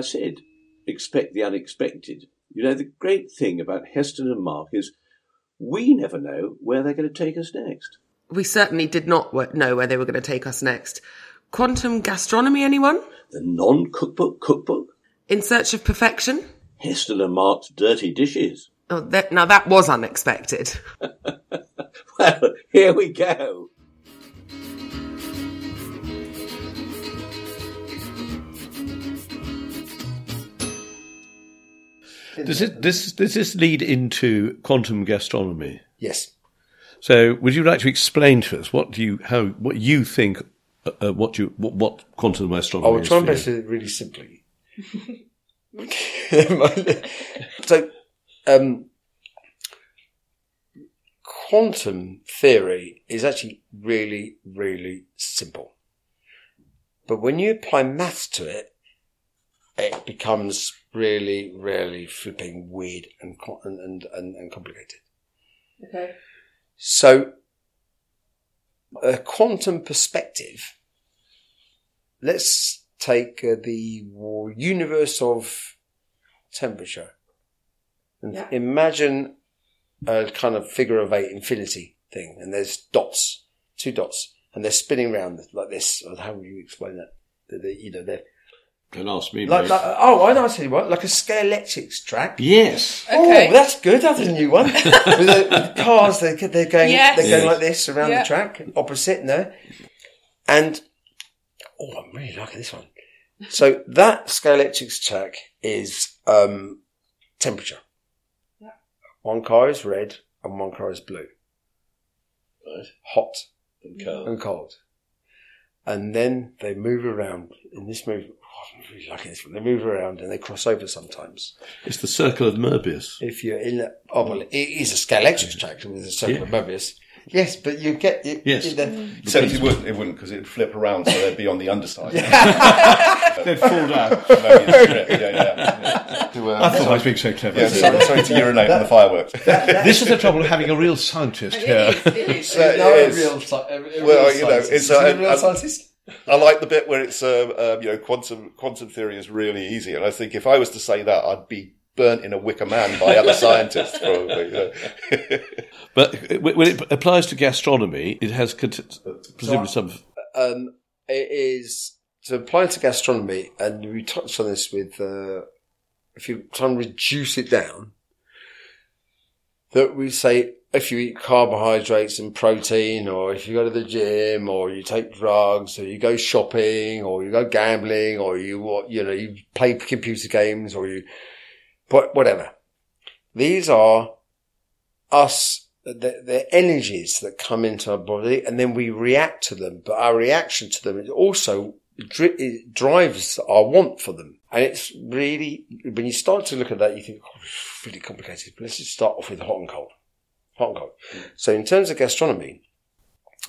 I said, expect the unexpected. You know, the great thing about Heston and Mark is we never know where they're going to take us next. We certainly did not know where they were going to take us next. Quantum gastronomy, anyone? The non cookbook cookbook? In search of perfection? Heston and Mark's dirty dishes. Oh, that, now that was unexpected. Well, here we go. Does it this does this lead into quantum gastronomy? Yes. So, would you like to explain to us what do you how what you think uh, uh, what you what, what quantum gastronomy is? I will try and best it really simply. so, um, quantum theory is actually really, really simple. But when you apply maths to it, it becomes really, really flipping weird and and and, and, complicated. Okay. So, a quantum perspective. Let's take uh, the universe of temperature and Yeah. imagine a kind of figure of eight infinity thing, and there's dots, two dots, and they're spinning around like this. How would you explain that? That they- you know, they're Don't ask me. like, mate. like oh, I know. I tell you what, like a scalextrics track. yes. Okay. Oh, that's good. That's a new one. with, the, with the cars, they, they're going, Yes. they're going Yes. like this around Yeah. the track, opposite there. And, oh, I'm really liking this one. So that scalextrics track is, um, temperature. One car is red and one car is blue. Right. Hot Okay. and cold. And then they move around in this move. Oh, I'm really liking this one. They move around and they cross over sometimes It's the circle of Möbius. if you're in a, oh well, it is a Scalextric track with a circle Yeah. of Möbius. Yes, but you get you, Yes. you- the- Except it wouldn't, it wouldn't because it'd flip around so they'd be on the underside. They'd fall down. Maybe a strip, yeah, yeah. To, uh, I thought I was being so clever. yeah, sorry, sorry to urinate on the fireworks. this is the trouble of having a real scientist here. So no, it a real, sci- a, a Well, real you know, scientist. it's, Is he uh, a real scientist. I like the bit where it's, um, um, you know, quantum quantum theory is really easy, and I think if I was to say that, I'd be burnt in a wicker man by other scientists, probably. You know. But uh, when it applies to gastronomy, it has cont- presumably some. Um, it is to apply to gastronomy, and we touched on this with uh, if you try and reduce it down, that we say if you eat carbohydrates and protein, or if you go to the gym, or you take drugs, or you go shopping, or you go gambling, or you what you know you play computer games, or you whatever. These are us the, the energies that come into our body, and then we react to them. But our reaction to them also it drives our want for them. And it's really when you start to look at that, you think, oh, it's really complicated. But let's just start off with hot and cold. And cold. So in terms of gastronomy,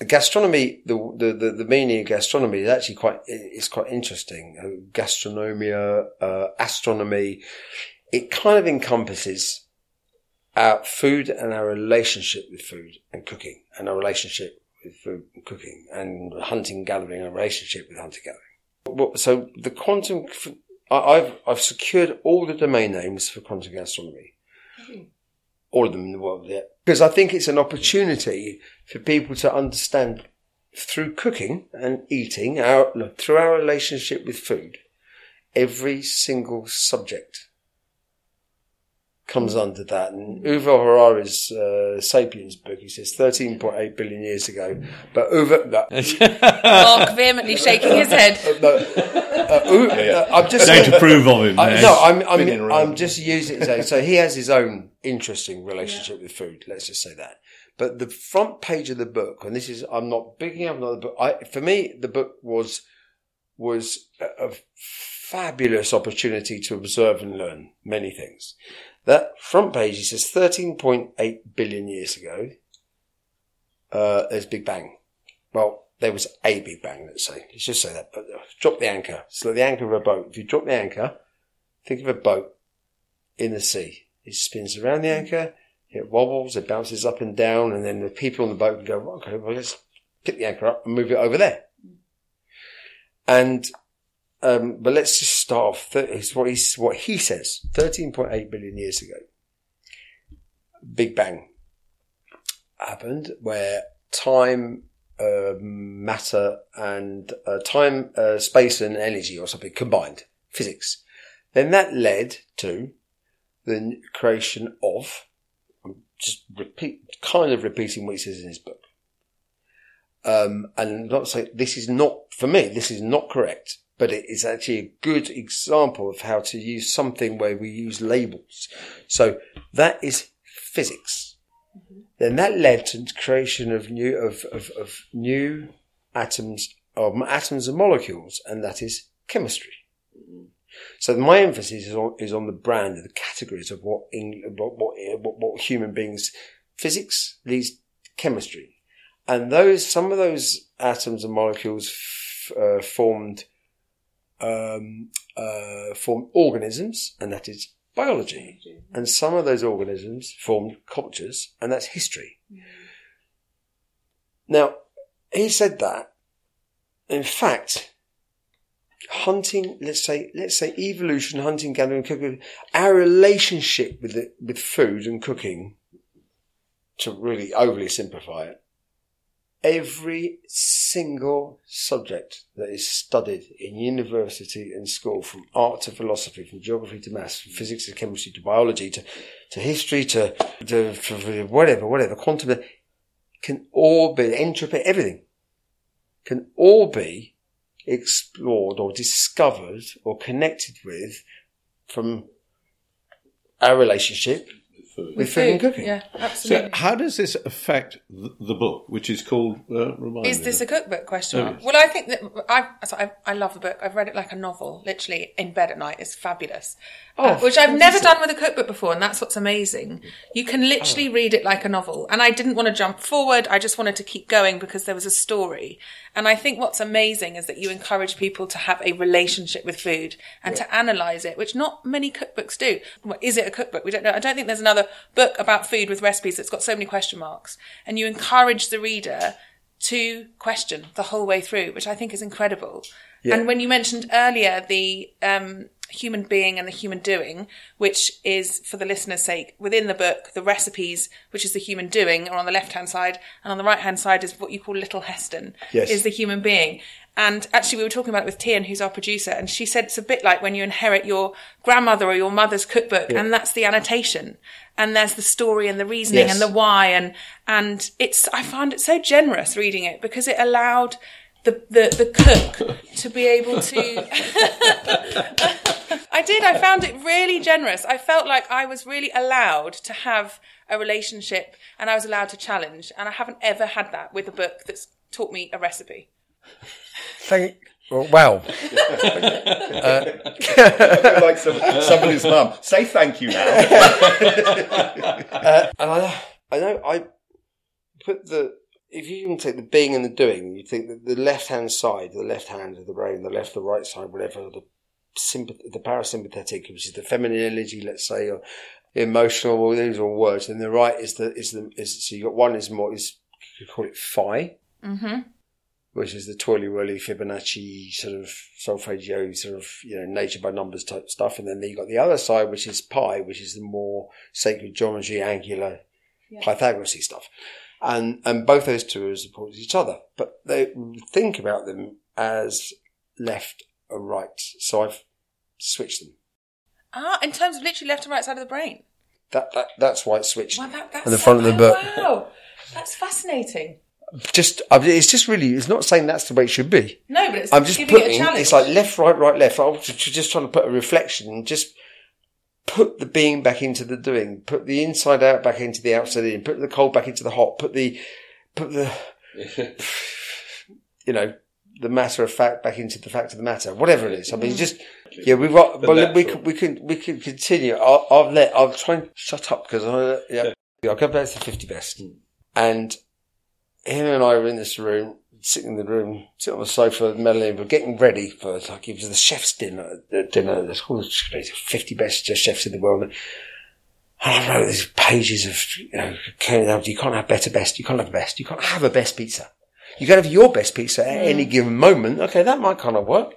gastronomy, the, the, the, the meaning of gastronomy is actually quite, is quite interesting. Uh, Gastronomia, uh, astronomy, it kind of encompasses our food and our relationship with food and cooking and our relationship with food and cooking and hunting, gathering, and relationship with hunting, gathering. So the quantum, I've, I've secured all the domain names for quantum gastronomy. All of them in the world, yeah. Because I think it's an opportunity for people to understand through cooking and eating, our, through our relationship with food, every single subject comes under that. And Yuval Harari's uh, Sapiens book, he says 13.8 billion years ago. But Yuval, no, Mark vehemently shaking his head. no, uh, Yuval, uh, I'm just Don't approve of him. I, no, I'm I'm. I'm just using it. So, so he has his own interesting relationship with food. Let's just say that. But the front page of the book, and this is, I'm not picking up another book. I, for me, the book was was a, a fabulous opportunity to observe and learn many things. That front page, he says, 13.8 billion years ago, uh, there's Big Bang. Well, there was a Big Bang, let's say. Let's just say that. But uh, drop the anchor. It's like the anchor of a boat. If you drop the anchor, think of a boat in the sea. It spins around the anchor, it wobbles, it bounces up and down, and then the people on the boat go, okay, well, let's pick the anchor up and move it over there. And, um, but let's just start off. It's what, he's, what he says 13.8 billion years ago. Big Bang happened where time, uh, matter, and uh, time, uh, space, and energy or something combined, physics. Then that led to the creation of, I'm just repeat, kind of repeating what he says in his book. Um, and not say this is not for me. This is not correct, but it is actually a good example of how to use something where we use labels. So that is physics. Mm-hmm. Then that led to the creation of new of, of, of new atoms of atoms and molecules, and that is chemistry. Mm-hmm. So my emphasis is on, is on the brand and the categories of what, in, what, what, eh, what, what human beings, physics leads chemistry. And those, some of those atoms and molecules f- uh, formed, um, uh, formed organisms, and that is biology. And some of those organisms formed cultures, and that's history. Now, he said that, in fact, hunting, let's say, let's say evolution, hunting, gathering, cooking, our relationship with it, with food and cooking, to really overly simplify it, every single subject that is studied in university and school, from art to philosophy, from geography to maths, from physics to chemistry to biology to, to history to, to, to whatever, whatever, quantum, can all be, entropy, everything, can all be explored or discovered or connected with from our relationship with food and cooking. Yeah, So, absolutely. how does this affect the, book, which is called? Uh, Is this a cookbook question? Oh, yes. Well, I think that I, so I, I love the book. I've read it like a novel, literally in bed at night. It's fabulous. Uh, which I've never done with a cookbook before, and that's what's amazing. You can literally read it like a novel. And I didn't want to jump forward. I just wanted to keep going because there was a story. And I think what's amazing is that you encourage people to have a relationship with food and to analyze it, which not many cookbooks do. Well, is it a cookbook? We don't know. I don't think there's another book about food with recipes that's got so many question marks. And you encourage the reader to question the whole way through, which I think is incredible. And when you mentioned earlier the um, human being and the human doing, which is, for the listener's sake, within the book, the recipes, which is the human doing, are on the left hand side, and on the right hand side is what you call Little Heston, Yes. is the human being. And actually, we were talking about it with Teän, who's our producer, and she said it's a bit like when you inherit your grandmother or your mother's cookbook, and that's the annotation, and there's the story and the reasoning Yes. and the why, and and it's I found it so generous reading it because it allowed the the, the cook to be able to. I did. I found it really generous. I felt like I was really allowed to have a relationship, and I was allowed to challenge, and I haven't ever had that with a book that's taught me a recipe. Thank, well, wow. like some, somebody's mum. Say thank you now. And I, I know I put the if you can take the being and the doing, you think that the left hand side, the left hand of the brain, the left, the right side, whatever, the sympath- the parasympathetic, which is the feminine energy, let's say, or emotional, all these are all words. And the right is the is the is so you got one is more is you could call it phi, Mm-hmm. Which is the twirly whirly Fibonacci sort of solfeggio sort of you know nature by numbers type stuff, and then you've got the other side which is pi, which is the more sacred geometry, angular, Pythagorasy stuff, and and both those two are support each other, but they think about them as left and right. So I've switched them. Ah, in terms of literally left and right side of the brain. That, that that's why it's switched. Wow, that, that's on the front of the book. Wow, that's fascinating. Just I mean, it's just really it's not saying that's the way it should be. No, but it's I'm just giving it a putting challenge. it's like left, right, right, left. I'm just trying to put a reflection and just put the being back into the doing, put the inside out back into the outside in, put the cold back into the hot, put the put the you know the matter of fact back into the fact of the matter, whatever it is. I mean, mm. just yeah, we got, but we natural. could we can we can continue. I'll, I'll let I'll try and shut up because I yeah, I'll go back to the fifty best and him and I were in this room, sitting in the room, sitting on the sofa, with Melanie, but getting ready for like it was the chef's dinner. The dinner. There's all the fifty best chefs in the world. And I wrote these pages of you know, you can't have better best. You can't have best. You can't have a best pizza. You can have your best pizza at any given moment. Okay, that might kind of work.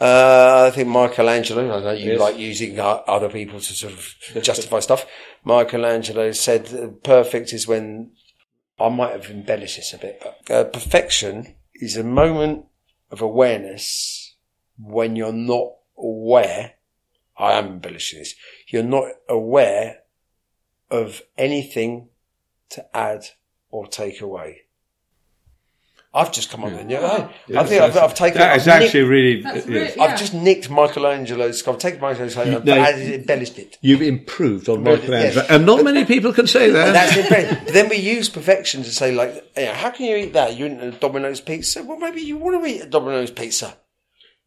Uh, I think Michelangelo, I know you like using uh, other people to sort of justify stuff. Michelangelo said that perfect is when, I might have embellished this a bit, but uh, perfection is a moment of awareness when you're not aware, I am embellishing this, you're not aware of anything to add or take away. I've just come up with a new. I, I think I've, I've taken. That I've is actually nicked- really. Yeah. I've just nicked Michelangelo's. I've taken Michelangelo's. I've no, added, embellished it. You've improved on Well, Michelangelo, yes. and not many people can say that. That's impressive. Then we use perfection to say, like, you know, how can you eat that? You eat a Domino's pizza? Well, maybe you want to eat a Domino's pizza.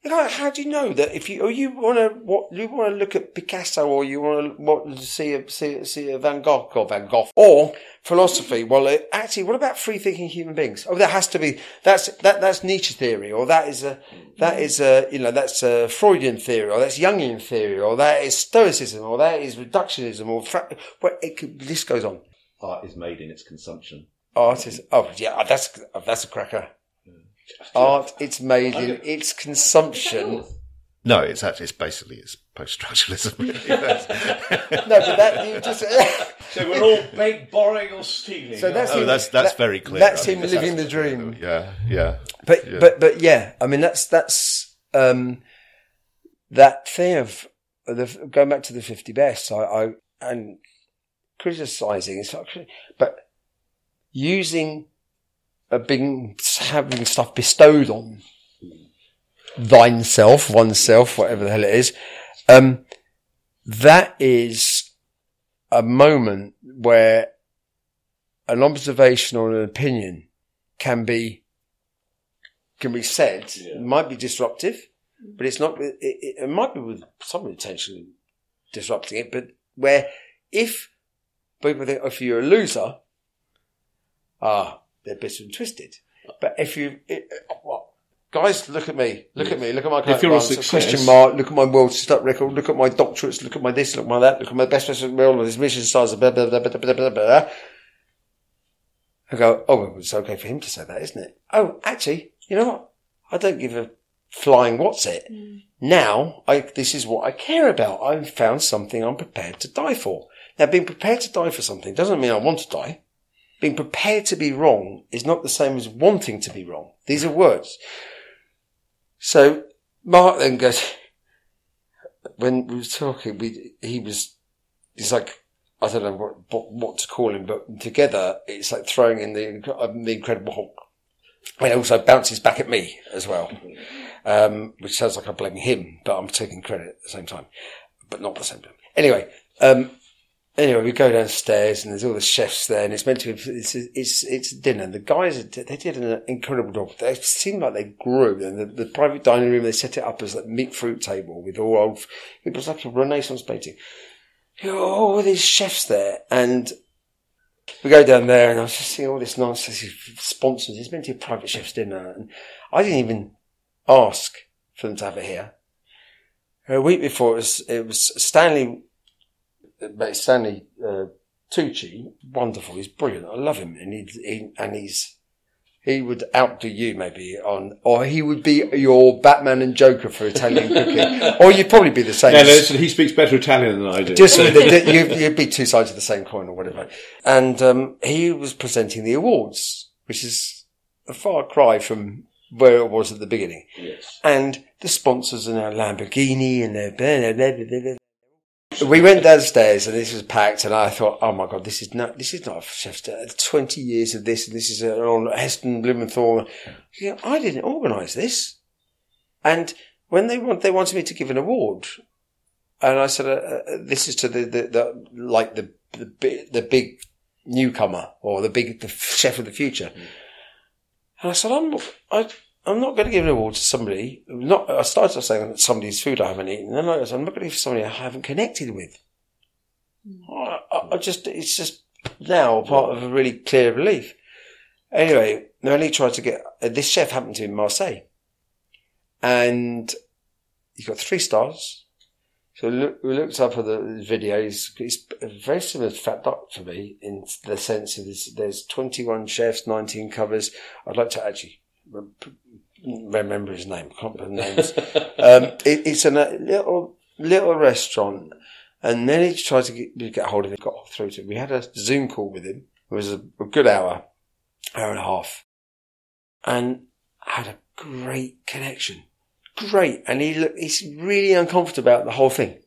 Know, how do you know that if you or you want to what you want to look at Picasso or you want to what see a see, see a Van Gogh or Van Gogh or philosophy? Well, uh, actually, what about free thinking human beings? Oh, that has to be that's that that's Nietzsche theory or that is a that is a you know that's a Freudian theory or that's Jungian theory or that is Stoicism or that is reductionism or fra- well, it could, this goes on. Art is made in its consumption. Art is oh yeah that's that's a cracker. Art it's made in its consumption. No, it's actually it's basically it's post-structuralism. No, but that you just. So we're all big borrowing or stealing. So that's oh, him, that's that's that- very clear. That's I mean, him living the dream. Yeah, yeah. But Yeah. but but yeah, I mean that's that's um, that thing of the going back to the fifty best. I, I and criticizing is actually, but using a being having stuff bestowed on thine self, oneself, whatever the hell it is. Um, that is a moment where an observation or an opinion can be can be said. It might be disruptive, but it's not. It, it, it might be with some intention disrupting it, but where if people think if you're a loser, ah, they're bitter and twisted. But if you, it, uh, well, guys, look at me, look at me, look at my If you're a success- question mark, look at my world start record, look at my doctorates, look at my this, look at my that, look at my best person in the world, this Michelin stars, blah, blah, blah, blah, blah, blah, blah. I go, oh, well, it's okay for him to say that, isn't it? Oh, actually, you know what? I don't give a flying what's it. Mm. Now, I, this is what I care about. I've found something I'm prepared to die for. Now, being prepared to die for something doesn't mean I want to die. Being prepared to be wrong is not the same as wanting to be wrong. These are words. So, Mark then goes, when we were talking, we, he was, he's like, I don't know what, what, what to call him, but together it's like throwing in the, uh, the Incredible Hulk. And it also bounces back at me as well, um, which sounds like I'm blaming him, but I'm taking credit at the same time, but not the same time. Anyway, um, anyway, we go downstairs and there's all the chefs there, and it's meant to be it's it's it's dinner. The guys they did an incredible job. They seemed like they grew, and the, the private dining room they set it up as like meat fruit table with all old. It was like a Renaissance painting. Oh, these chefs there, and we go down there, and I was just seeing all this nonsense. Sponsors, it's meant to be a private chef's dinner, and I didn't even ask for them to have it here. A week before, it was, it was Stanley but Stanley uh, Tucci, wonderful. He's brilliant. I love him, and he, he and he's he would outdo you maybe on, or he would be your Batman and Joker for Italian cooking, or you'd probably be the same. No, no, listen, he speaks better Italian than I do. Just you, you'd be two sides of the same coin, or whatever. And um, he was presenting the awards, which is a far cry from where it was at the beginning. Yes. And the sponsors are now Lamborghini, and they're blah, blah, blah. We went downstairs and this was packed, and I thought, "Oh my god, this is not this is not a chef's. Twenty years of this, and this is on Heston Blumenthal. You know, I didn't organise this." And when they want, they wanted me to give an award, and I said, uh, uh, "This is to the, the, the like the the big, the big newcomer or the big the chef of the future." And I said, "I'm I, I'm not going to give an award to somebody. Not I started saying somebody's food I haven't eaten, and I said, I'm not going to give somebody I haven't connected with. I, I, I just it's just now part of a really clear relief. Anyway, Melanie tried to get uh, this chef happened to in Marseille, and he got three stars. So we look, we looked up at the video. He's, he's very similar to Fat Duck to me in the sense of there's 21 chefs, 19 covers. I'd like to actually remember his name. Can't remember the names. um, it, it's a little little restaurant, and then he tried to get, get hold of it. Got through to him. We had a Zoom call with him. It was a, a good hour, hour and a half, and had a great connection. Great, and he look, he's really uncomfortable about the whole thing.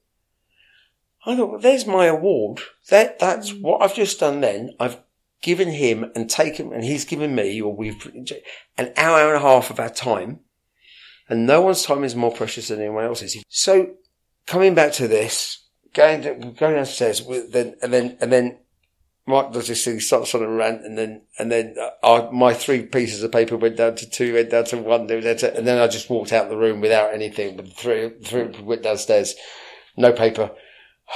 I thought, well, there's my award. That that's what I've just done. Then I've given him and taken, and he's given me, or we've an hour, and a half of our time, and no one's time is more precious than anyone else's. So coming back to this, going going downstairs, then and then and then Mark does this thing, starts on a rant, and then and then uh, my three pieces of paper went down to two, went down to one, to, and then I just walked out the room without anything. But three, three went downstairs, no paper.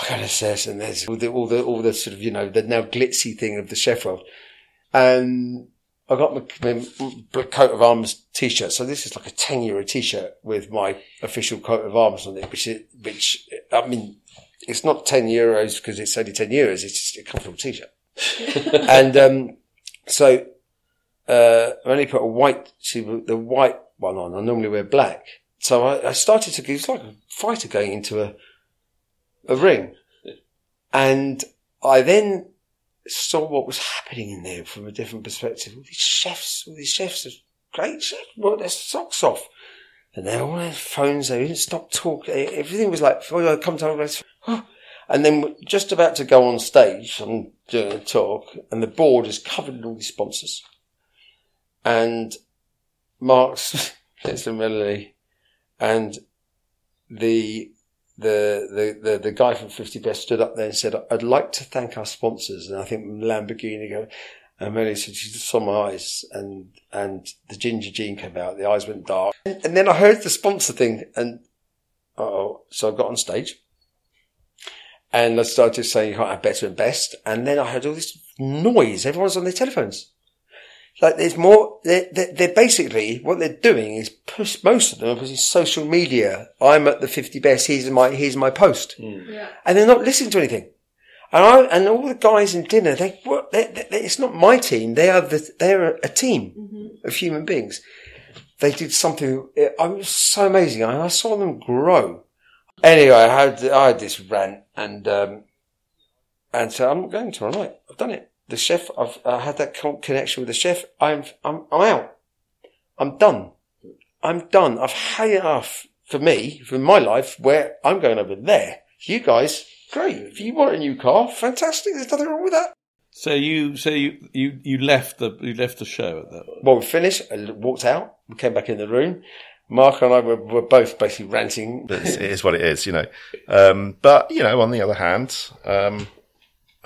I go downstairs, and there's all the all the all the sort of you know the now glitzy thing of the chef world, and I got my, my coat of arms t-shirt. So this is like a 10 euro t-shirt with my official coat of arms on it, which is, which, I mean, it's not 10 euros because it's only 10 euros. It's just a comfortable t-shirt. and, um, so, uh, I only put a white, see the white one on. I normally wear black. So I, I started to, it's like a fighter going into a, a ring. And I then saw what was happening in there from a different perspective. All these chefs, all these chefs great chefs, well, their socks off. And they're all their phones, they didn't stop talking. Everything was like, oh, come to oh. And then just about to go on stage, I'm doing a talk, and the board is covered in all these sponsors. And Mark's, a melody, and the the, the, the, the guy from 50 Best stood up there and said, I'd like to thank our sponsors. And I think Lamborghini go, and Melanie said, she just saw my eyes and, and the ginger gene came out. The eyes went dark. And then I heard the sponsor thing and, oh, so I got on stage and I started saying you can't have better and best. And then I heard all this noise. Everyone's on their telephones. Like there's more, they're, they're, basically, what they're doing is push, most of them are pushing social media. I'm at the 50 best, here's my, here's my post. Mm. Yeah. And they're not listening to anything. And I, and all the guys in dinner, they, they, they it's not my team. They are the, they're a team mm-hmm. of human beings. They did something, it, I was so amazing. I, I saw them grow. Anyway, I had, I had this rant and, um, and so I'm going tomorrow night. I've done it the chef, I've uh, had that connection with the chef. I'm, I'm, I'm out. I'm done. I'm done. I've had enough for me, for my life, where I'm going over there. You guys, great. If you want a new car, fantastic. There's nothing wrong with that. So you, so you, you, you left the, you left the show at that. Well, we finished. I walked out. We came back in the room. Mark and I were, were both basically ranting. it is what it is, you know. Um, but you know, on the other hand, um,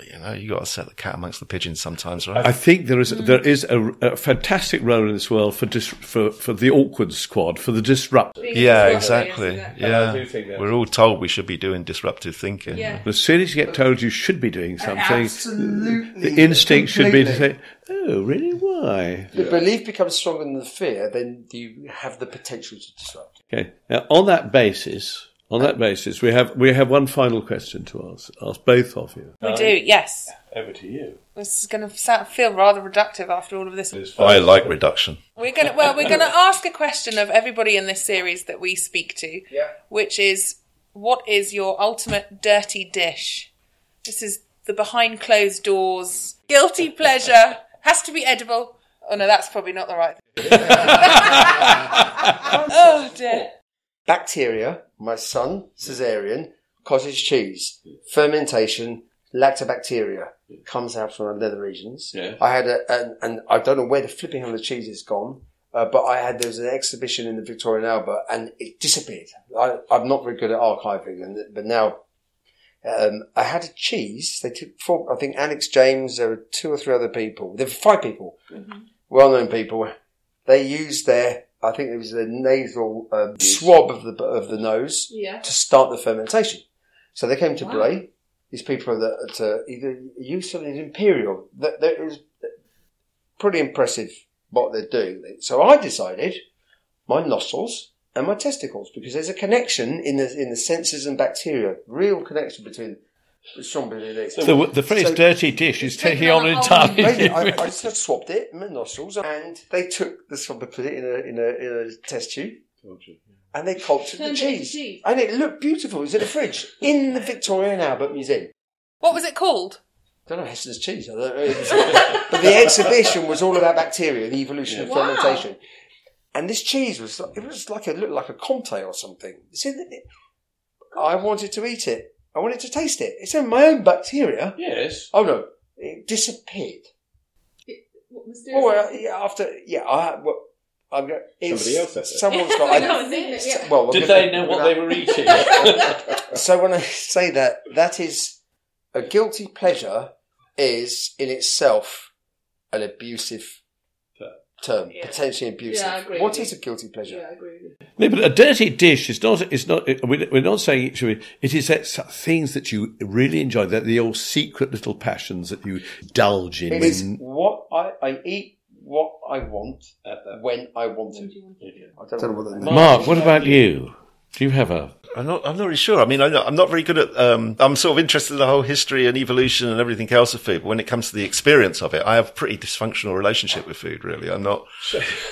you know, you got to set the cat amongst the pigeons sometimes, right? I think there is there mm. is a, a fantastic role in this world for dis, for for the awkward squad, for the disrupt. Yeah, exactly. Yeah, we're all told we should be doing disruptive thinking. Yeah. As soon as you get told you should be doing something, Absolutely. the instinct should be to say, "Oh, really? Why?" The belief becomes stronger than the fear, then you have the potential to disrupt. Okay. Now, on that basis, on that basis, we have we have one final question to ask ask both of you. We do, yes. Over to you. This is going to feel rather reductive after all of this. I like reduction. We're going to well, we're going to ask a question of everybody in this series that we speak to, Yeah. which is, what is your ultimate dirty dish? This is the behind closed doors guilty pleasure. Has to be edible. Oh no, that's probably not the right. thing. oh dear. Bacteria, my son, cesarean, cottage cheese, fermentation, lactobacteria comes out from the nether regions. Yeah. I had a, and, and I don't know where the flipping of the cheese has gone, uh, but I had, there was an exhibition in the Victoria and Albert and it disappeared. I, I'm not very good at archiving, and, but now um, I had a cheese. They took four, I think Alex James, there were two or three other people. There were five people, well known people. They used their, I think it was the nasal um, swab of the of the nose Yeah. to start the fermentation. So they came to Bray. These people are that uh, either used something imperial. That that is pretty impressive what they're doing. So I decided my nostrils and my testicles because there's a connection in the in the senses and bacteria, real connection between. Sean Benedict. The, the phrase So- "dirty dish" is taking taking on on an a whole entirely. I, I just swapped it, in my nostrils, and they took the swab and put it in a in a, in a test tube, and they cultured the Turned it cheese. cheese. and it looked beautiful. It was in a fridge in the Victoria and Albert Museum. What was it called? I don't know Heston's cheese, I don't know. But the exhibition was all about bacteria, the evolution of Wow. fermentation. And this cheese was like, it was like a looked like a Comte or something. See, it- I wanted to eat it. I wanted to taste it. It's in my own bacteria. Yes. Oh no, it disappeared. What Oh, well, uh, yeah, after yeah, I well, I'm going. Somebody else has it. Someone's got. I I, know, I've it, yeah. Well, Did gonna- they know what gonna- they were eating? So when I say that, that is a guilty pleasure is in itself an abusive term, potentially abusive. Yeah, I agree What you. a guilty pleasure? Yeah, I agree. No, but a dirty dish is not. It's not. We're we're not saying it should be. It is that things that you really enjoy. That the old secret little passions that you indulge in. It is what I, I eat, what I want, uh, when I want it. I don't know what that means. Mark, what about you? Do you have a? I'm not. I'm not really sure. I mean, I'm not, I'm not very good at. Um, I'm sort of interested in the whole history and evolution and everything else of food. But when it comes to the experience of it, I have a pretty dysfunctional relationship with food. Really, I'm not.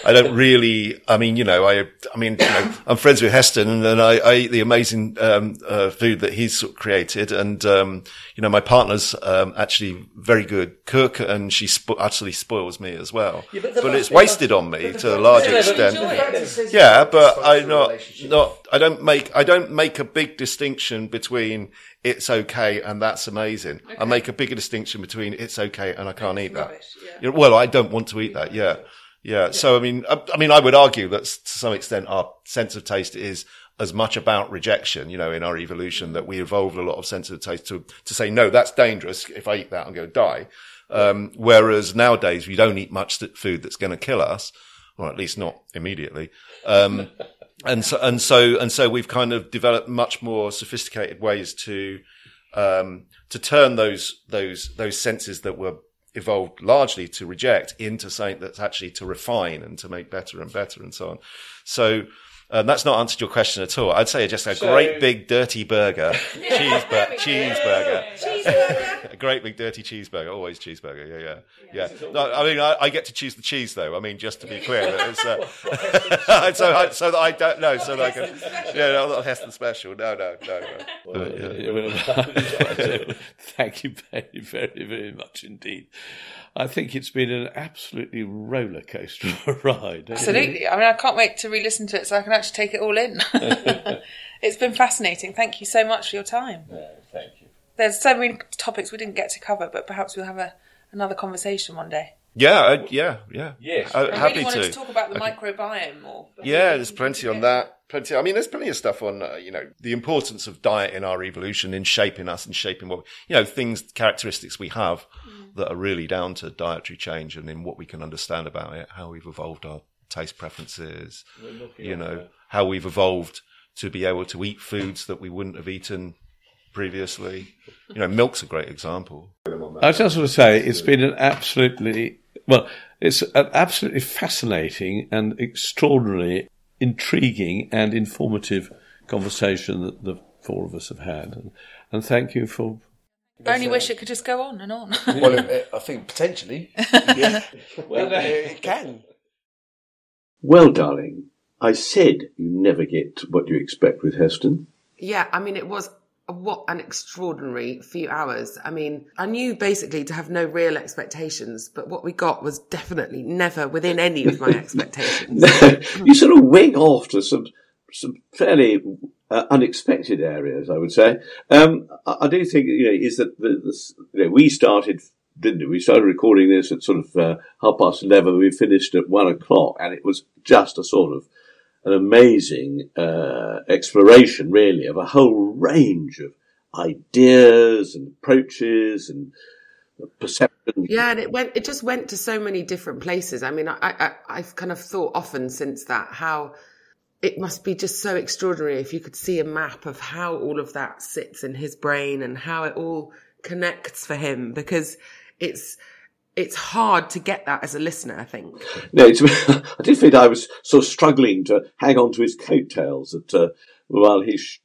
I don't really. I mean, you know, I. I mean, you know, I'm friends with Heston, and, and I, I eat the amazing um, uh, food that he's sort of created. And um, you know, my partner's um, actually very good cook, and she spo- actually spoils me as well. but it's wasted on me to a large extent. Yeah, but I not not I don't make I don't make a big distinction between it's okay and that's amazing. I make a bigger distinction between it's okay and I can't eat that. You know, well, I don't want to eat that. Yeah, yeah. So I mean, I, I mean, I would argue that to some extent our sense of taste is as much about rejection. You know, in our evolution, that we evolved a lot of sense of taste to to say no, that's dangerous. If I eat that, I'm going to die. Um, whereas nowadays we don't eat much food that's going to kill us, or at least not immediately. Um, and so, and so, and so we've kind of developed much more sophisticated ways to, um, to turn those, those, those senses that were evolved largely to reject into something that's actually to refine and to make better and better and so on. So, um, that's not answered your question at all. I'd say just a great big dirty burger, cheeseburger, cheeseburger, a great big dirty cheeseburger, always cheeseburger. Yeah, yeah, yeah. No, I mean, I, I get to choose the cheese though. I mean, just to be clear, it's, uh, so I, so that I don't know, so that I can, yeah, no, not Heston special. No, no, no, no. Uh, Thank you very, very, very much indeed. I think it's been an absolutely roller coaster of a ride. Absolutely. I mean, I can't wait to re-listen to it so I can actually take it all in. it's been fascinating. Thank you so much for your time. Thank you. There's so many topics we didn't get to cover, but perhaps we'll have a, another conversation one day. Yeah, uh, yeah, yeah. Yes. Uh, I happy really wanted to. to. talk about the microbiome more. Yeah, there's plenty on that. Plenty. I mean, there's plenty of stuff on, uh, you know, the importance of diet in our evolution, in shaping us and shaping what, you know, things, characteristics we have that are really down to dietary change and in what we can understand about it, how we've evolved our taste preferences, you know, how we've evolved to be able to eat foods that we wouldn't have eaten previously. You know, milk's a great example. I just want to say it's been an absolutely well, it's an absolutely fascinating and extraordinarily intriguing and informative conversation that the four of us have had, and, and thank you for. I only wish it could just go on and on. Well, it, I think potentially, yeah, well, it can. Well, darling, I said you never get what you expect with Heston. Yeah, I mean, it was what an extraordinary few hours. I mean, I knew basically to have no real expectations, but what we got was definitely never within any of my expectations. you sort of wing off to some some fairly uh, unexpected areas, I would say. Um, I, I do think you know is that the, the, you know, we started. Didn't we? We started recording this at sort of uh, half past eleven. We finished at one o'clock, and it was just a sort of an amazing uh, exploration, really, of a whole range of ideas and approaches and perceptions. Yeah, and it went. It just went to so many different places. I mean, I, I I've kind of thought often since that how it must be just so extraordinary if you could see a map of how all of that sits in his brain and how it all connects for him because it's it's hard to get that as a listener. I think. No, it's, I did feel I was sort of struggling to hang on to his coattails at, uh, while he sh-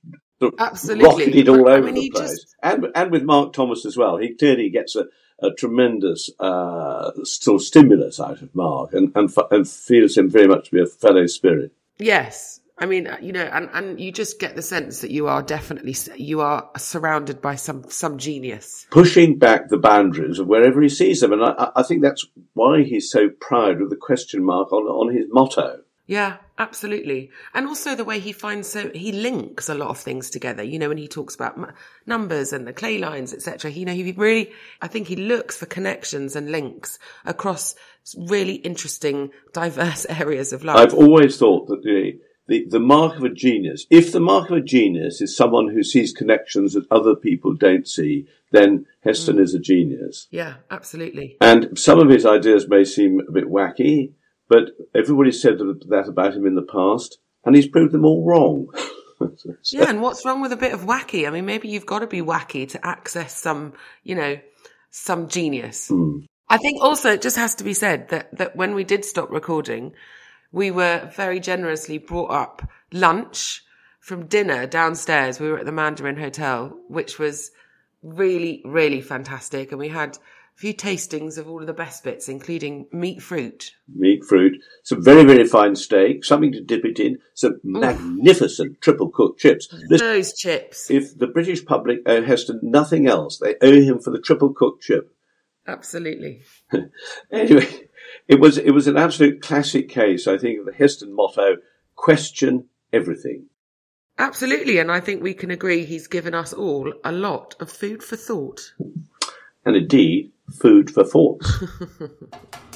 Absolutely. rocketed all I over mean, the place. just- And and with Mark Thomas as well, he clearly gets a, a tremendous uh, sort of stimulus out of Mark, and and, f- and feels him very much to be a fellow spirit. Yes. I mean, uh, you know, and, and you just get the sense that you are definitely, you are surrounded by some, some genius. pushing back the boundaries of wherever he sees them. And I- I, I think that's why he's so proud of the question mark on, on his motto. Yeah, absolutely. And also the way he finds so, he links a lot of things together, you know, when he talks about m- numbers and the clay lines, etc. You know, he really, I think he looks for connections and links across really interesting, diverse areas of life. I've always thought that the, the, the mark of a genius, if the mark of a genius is someone who sees connections that other people don't see, then Heston mm. is a genius. yeah, absolutely. And some of his ideas may seem a bit wacky, but everybody said that about him in the past, and he's proved them all wrong. Yeah, and what's wrong with a bit of wacky? I mean, maybe you've got to be wacky to access some, you know, some genius. Hmm. I think also it just has to be said that, that when we did stop recording, we were very generously brought up lunch from dinner downstairs. We were at the Mandarin Hotel, which was really, really fantastic. And we had few tastings of all of the best bits, including meat fruit. meat, fruit, some very, very fine steak, something to dip it in, some magnificent triple cooked chips. This, Those chips. if the British public owe Heston nothing else, they owe him for the triple cooked chip. Absolutely. Anyway, it was it was an absolute classic case, I think, of the Heston motto: question everything. Absolutely. And I think we can agree he's given us all a lot of food for thought. And indeed, food for thought.